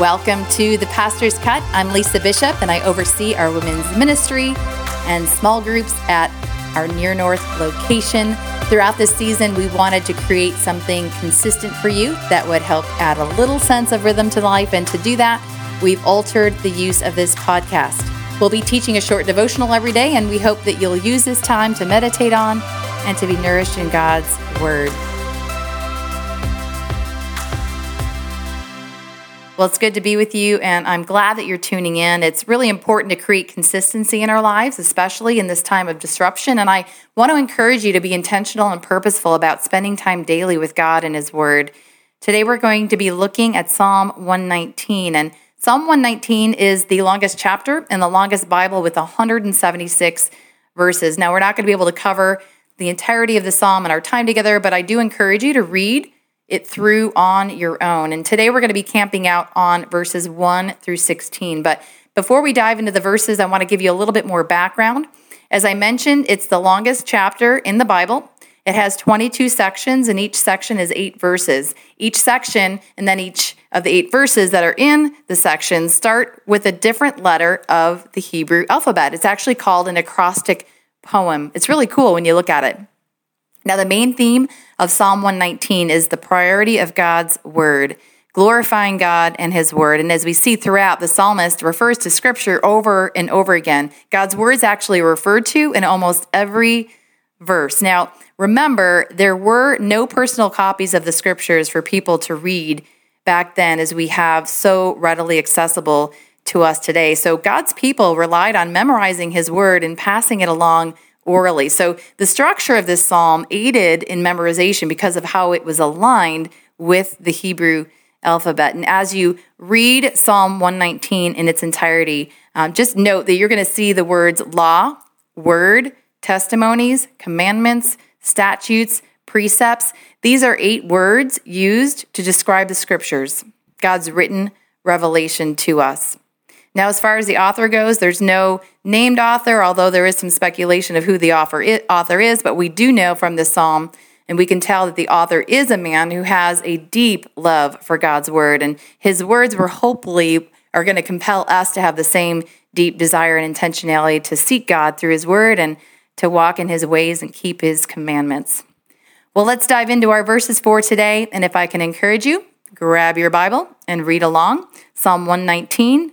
Welcome to the Pastor's Cut. I'm Lisa Bishop, and I oversee our women's ministry and small groups at our near north location. Throughout this season, we wanted to create something consistent for you that would help add a little sense of rhythm to life. And to do that, we've altered the use of this podcast. We'll be teaching a short devotional every day, and we hope that you'll use this time to meditate on and to be nourished in God's Word. Well, it's good to be with you, and I'm glad that you're tuning in. It's really important to create consistency in our lives, especially in this time of disruption. And I want to encourage you to be intentional and purposeful about spending time daily with God and His Word. Today, we're going to be looking at Psalm 119. And Psalm 119 is the longest chapter in the longest Bible with 176 verses. Now, we're not going to be able to cover the entirety of the psalm in our time together, but I do encourage you to read it through on your own. And today we're going to be camping out on verses 1 through 16. But before we dive into the verses, I want to give you a little bit more background. As I mentioned, it's the longest chapter in the Bible. It has 22 sections, and each section is eight verses. Each section, and then each of the eight verses that are in the section, start with a different letter of the Hebrew alphabet. It's actually called an acrostic poem. It's really cool when you look at it. Now, the main theme of Psalm 119 is the priority of God's word, glorifying God and his word. And as we see throughout, the psalmist refers to scripture over and over again. God's word is actually referred to in almost every verse. Now, remember, there were no personal copies of the scriptures for people to read back then as we have so readily accessible to us today. So God's people relied on memorizing his word and passing it along orally. So the structure of this psalm aided in memorization because of how it was aligned with the Hebrew alphabet. And as you read Psalm 119 in its entirety, um, just note that you're going to see the words law, word, testimonies, commandments, statutes, precepts. These are eight words used to describe the scriptures, God's written revelation to us. Now, as far as the author goes, there's no named author, although there is some speculation of who the author is, but we do know from this psalm, and we can tell that the author is a man who has a deep love for God's word, and his words were hopefully are going to compel us to have the same deep desire and intentionality to seek God through his word and to walk in his ways and keep his commandments. Well, let's dive into our verses for today, and if I can encourage you, grab your Bible and read along. Psalm 119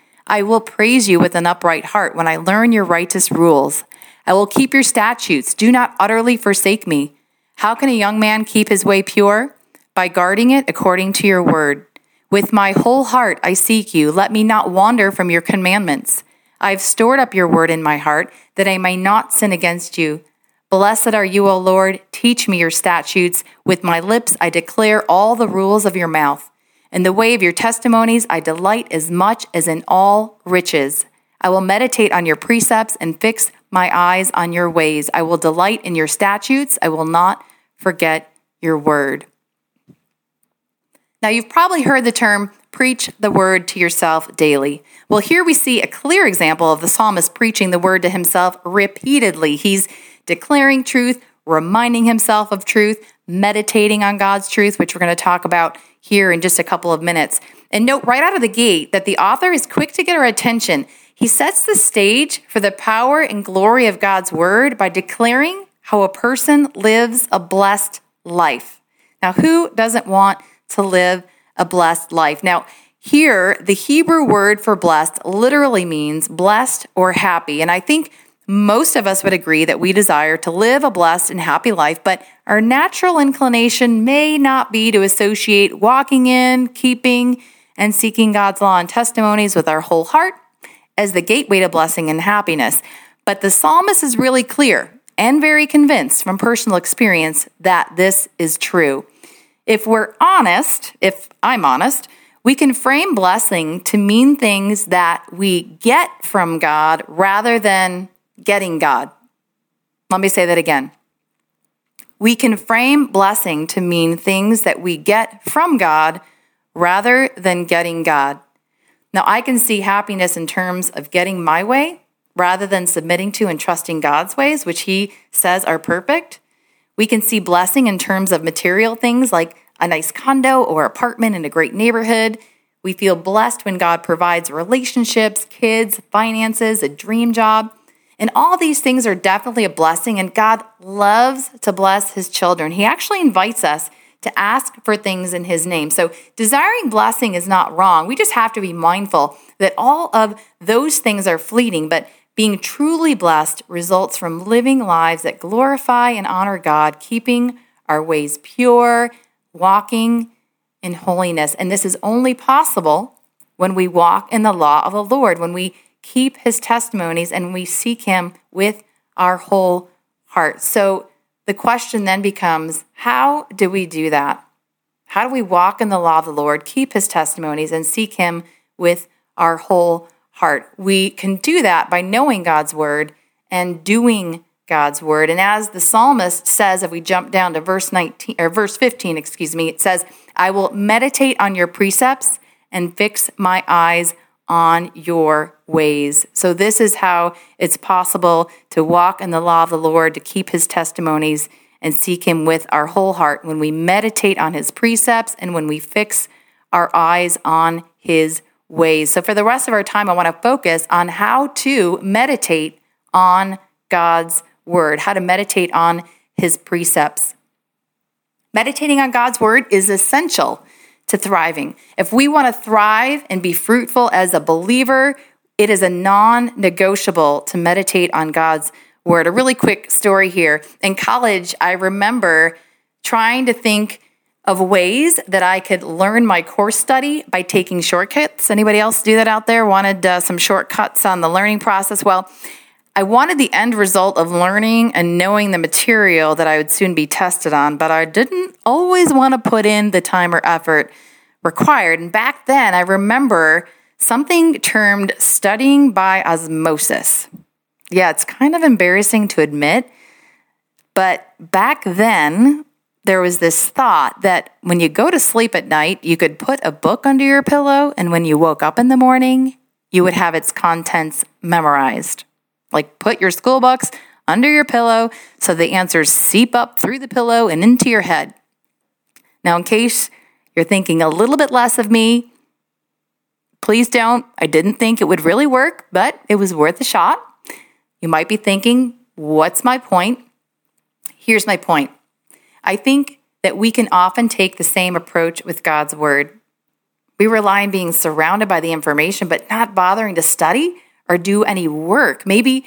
I will praise you with an upright heart when I learn your righteous rules. I will keep your statutes. Do not utterly forsake me. How can a young man keep his way pure? By guarding it according to your word. With my whole heart I seek you. Let me not wander from your commandments. I have stored up your word in my heart that I may not sin against you. Blessed are you, O Lord. Teach me your statutes. With my lips I declare all the rules of your mouth. In the way of your testimonies, I delight as much as in all riches. I will meditate on your precepts and fix my eyes on your ways. I will delight in your statutes. I will not forget your word. Now, you've probably heard the term preach the word to yourself daily. Well, here we see a clear example of the psalmist preaching the word to himself repeatedly. He's declaring truth, reminding himself of truth, meditating on God's truth, which we're going to talk about here in just a couple of minutes. And note right out of the gate that the author is quick to get our attention. He sets the stage for the power and glory of God's word by declaring how a person lives a blessed life. Now, who doesn't want to live a blessed life? Now, here, the Hebrew word for blessed literally means blessed or happy. And I think most of us would agree that we desire to live a blessed and happy life, but our natural inclination may not be to associate walking in, keeping, and seeking God's law and testimonies with our whole heart as the gateway to blessing and happiness. But the psalmist is really clear and very convinced from personal experience that this is true. If we're honest, if I'm honest, We can frame blessing to mean things that we get from God rather than getting God. Let me say that again. We can frame blessing to mean things that we get from God rather than getting God. Now, I can see happiness in terms of getting my way rather than submitting to and trusting God's ways, which He says are perfect. We can see blessing in terms of material things like a nice condo or apartment in a great neighborhood. We feel blessed when God provides relationships, kids, finances, a dream job. And all these things are definitely a blessing, and God loves to bless His children. He actually invites us to ask for things in His name. So, desiring blessing is not wrong. We just have to be mindful that all of those things are fleeting, but being truly blessed results from living lives that glorify and honor God, keeping our ways pure, walking in holiness. And this is only possible when we walk in the law of the Lord, when we keep his testimonies and we seek him with our whole heart. So, the question then becomes how do we do that? How do we walk in the law of the Lord, keep his testimonies, and seek him with our whole heart? We can do that by knowing God's word and doing God's word. And as the psalmist says, if we jump down to verse 19 or verse 15, excuse me, it says, I will meditate on your precepts and fix my eyes on your ways. So, this is how it's possible to walk in the law of the Lord, to keep his testimonies, and seek him with our whole heart when we meditate on his precepts and when we fix our eyes on his ways. So, for the rest of our time, I want to focus on how to meditate on God's word, how to meditate on his precepts. Meditating on God's word is essential to thriving. If we want to thrive and be fruitful as a believer, it is a non negotiable to meditate on God's word. A really quick story here. In college, I remember trying to think of ways that I could learn my course study by taking shortcuts. Anybody else do that out there? Wanted uh, some shortcuts on the learning process? Well, I wanted the end result of learning and knowing the material that I would soon be tested on, but I didn't always want to put in the time or effort required. And back then, I remember something termed studying by osmosis. Yeah, it's kind of embarrassing to admit, but back then, there was this thought that when you go to sleep at night, you could put a book under your pillow, and when you woke up in the morning, you would have its contents memorized. Like put your school books under your pillow so the answers seep up through the pillow and into your head. Now, in case you're thinking a little bit less of me, please don't. I didn't think it would really work, but it was worth a shot. You might be thinking, what's my point? Here's my point. I think that we can often take the same approach with God's word. We rely on being surrounded by the information, but not bothering to study or do any work. Maybe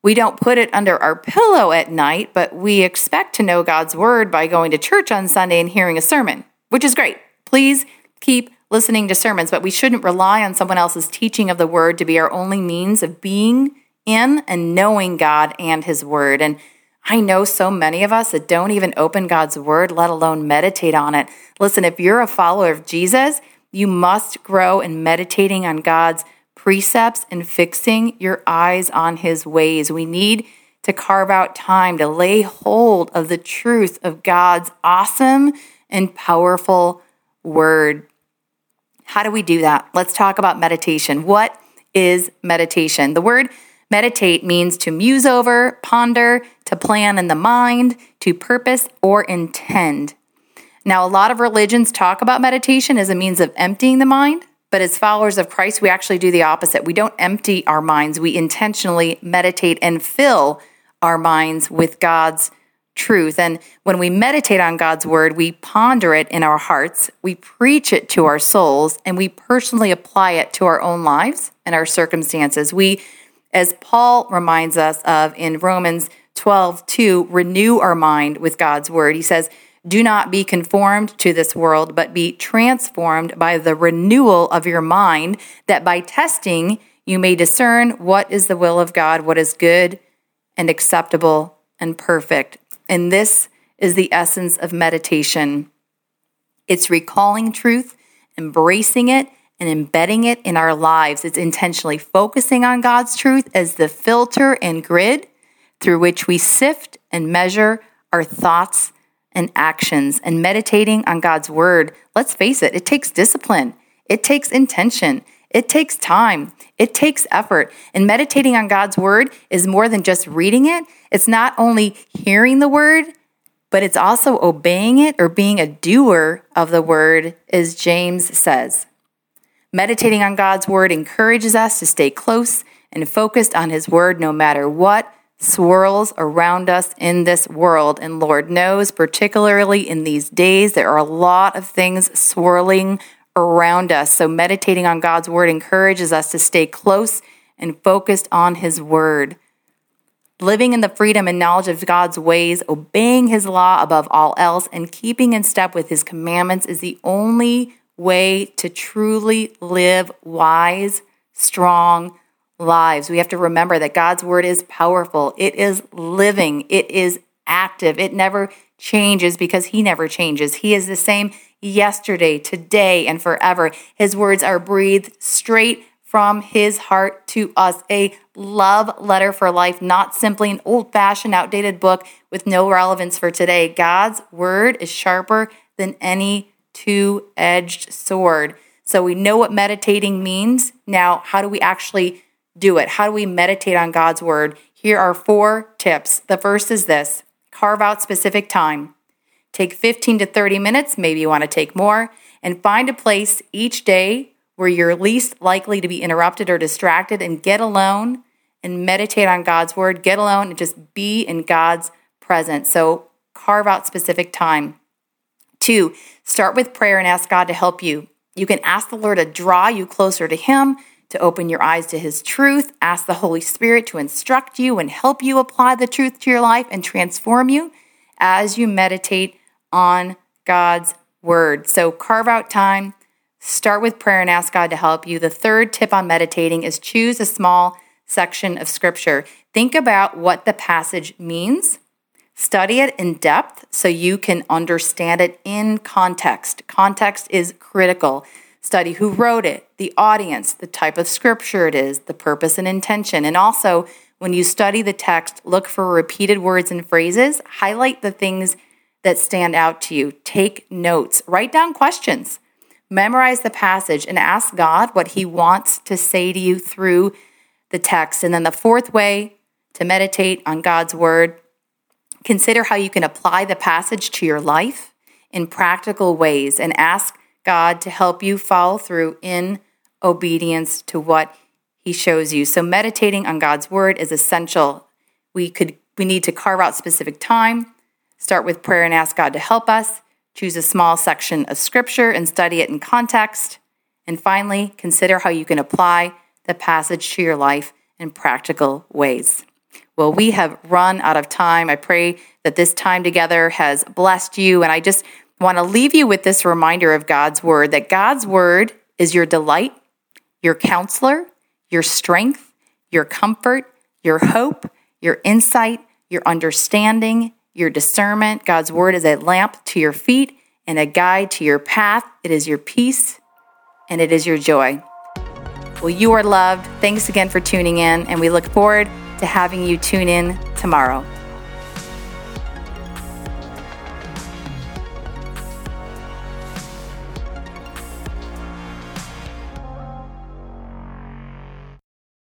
we don't put it under our pillow at night, but we expect to know God's word by going to church on Sunday and hearing a sermon, which is great. Please keep listening to sermons, but we shouldn't rely on someone else's teaching of the word to be our only means of being in and knowing God and his word. And I know so many of us that don't even open God's word, let alone meditate on it. Listen, if you're a follower of Jesus, you must grow in meditating on God's precepts and fixing your eyes on his ways. We need to carve out time to lay hold of the truth of God's awesome and powerful word. How do we do that? Let's talk about meditation. What is meditation? The word meditate means to muse over, ponder, to plan in the mind, to purpose or intend. Now, a lot of religions talk about meditation as a means of emptying the mind, but as followers of Christ, we actually do the opposite. We don't empty our minds, we intentionally meditate and fill our minds with God's truth. And when we meditate on God's word, we ponder it in our hearts, we preach it to our souls, and we personally apply it to our own lives and our circumstances. We, as Paul reminds us of in Romans 12, 2, renew our mind with God's word. He says, do not be conformed to this world, but be transformed by the renewal of your mind, that by testing you may discern what is the will of God, what is good and acceptable and perfect. And this is the essence of meditation it's recalling truth embracing it, and embedding it in our lives. It's intentionally focusing on God's truth as the filter and grid through which we sift and measure our thoughts and actions. And meditating on God's word, let's face it, it takes discipline, it takes intention, it takes time, it takes effort. And meditating on God's word is more than just reading it, it's not only hearing the word. But it's also obeying it or being a doer of the word, as James says. Meditating on God's word encourages us to stay close and focused on his word no matter what swirls around us in this world. And Lord knows, particularly in these days, there are a lot of things swirling around us. So meditating on God's word encourages us to stay close and focused on his word. Living in the freedom and knowledge of God's ways, obeying his law above all else, and keeping in step with his commandments is the only way to truly live wise, strong lives. We have to remember that God's word is powerful, it is living, it is active, it never changes because He never changes. He is the same yesterday, today, and forever. His words are breathed straight from His heart to us. A love letter for life, not simply an old fashioned, outdated book with no relevance for today. God's word is sharper than any two edged sword. So we know what meditating means. Now, how do we actually do it? How do we meditate on God's word? Here are four tips. The first is this carve out specific time. Take 15 to 30 minutes, maybe you want to take more, and find a place each day where you're least likely to be interrupted or distracted and get alone and meditate on God's word. Get alone and just be in God's presence. So carve out specific time. Two, start with prayer and ask God to help you. You can ask the Lord to draw you closer to Him, to open your eyes to His truth. Ask the Holy Spirit to instruct you and help you apply the truth to your life and transform you as you meditate on God's Word. So carve out time, start with prayer, and ask God to help you. The third tip on meditating is choose a small section of Scripture. Think about what the passage means Study it in depth so you can understand it in context. Context is critical. Study who wrote it, the audience, the type of scripture it is, the purpose and intention. And also, when you study the text, look for repeated words and phrases. Highlight the things that stand out to you. Take notes. Write down questions. Memorize the passage and ask God what He wants to say to you through the text. And then the fourth way to meditate on God's word Consider how you can apply the passage to your life in practical ways and ask God to help you follow through in obedience to what he shows you. So meditating on God's word is essential. We could we need to carve out specific time, start with prayer and ask God to help us, choose a small section of scripture and study it in context, and finally, consider how you can apply the passage to your life in practical ways. Well, we have run out of time. I pray that this time together has blessed you. And I just want to leave you with this reminder of God's word that God's word is your delight, your counselor, your strength, your comfort, your hope, your insight, your understanding, your discernment. God's word is a lamp to your feet and a guide to your path. It is your peace and it is your joy. Well, you are loved. Thanks again for tuning in, and we look forward to having you tune in tomorrow.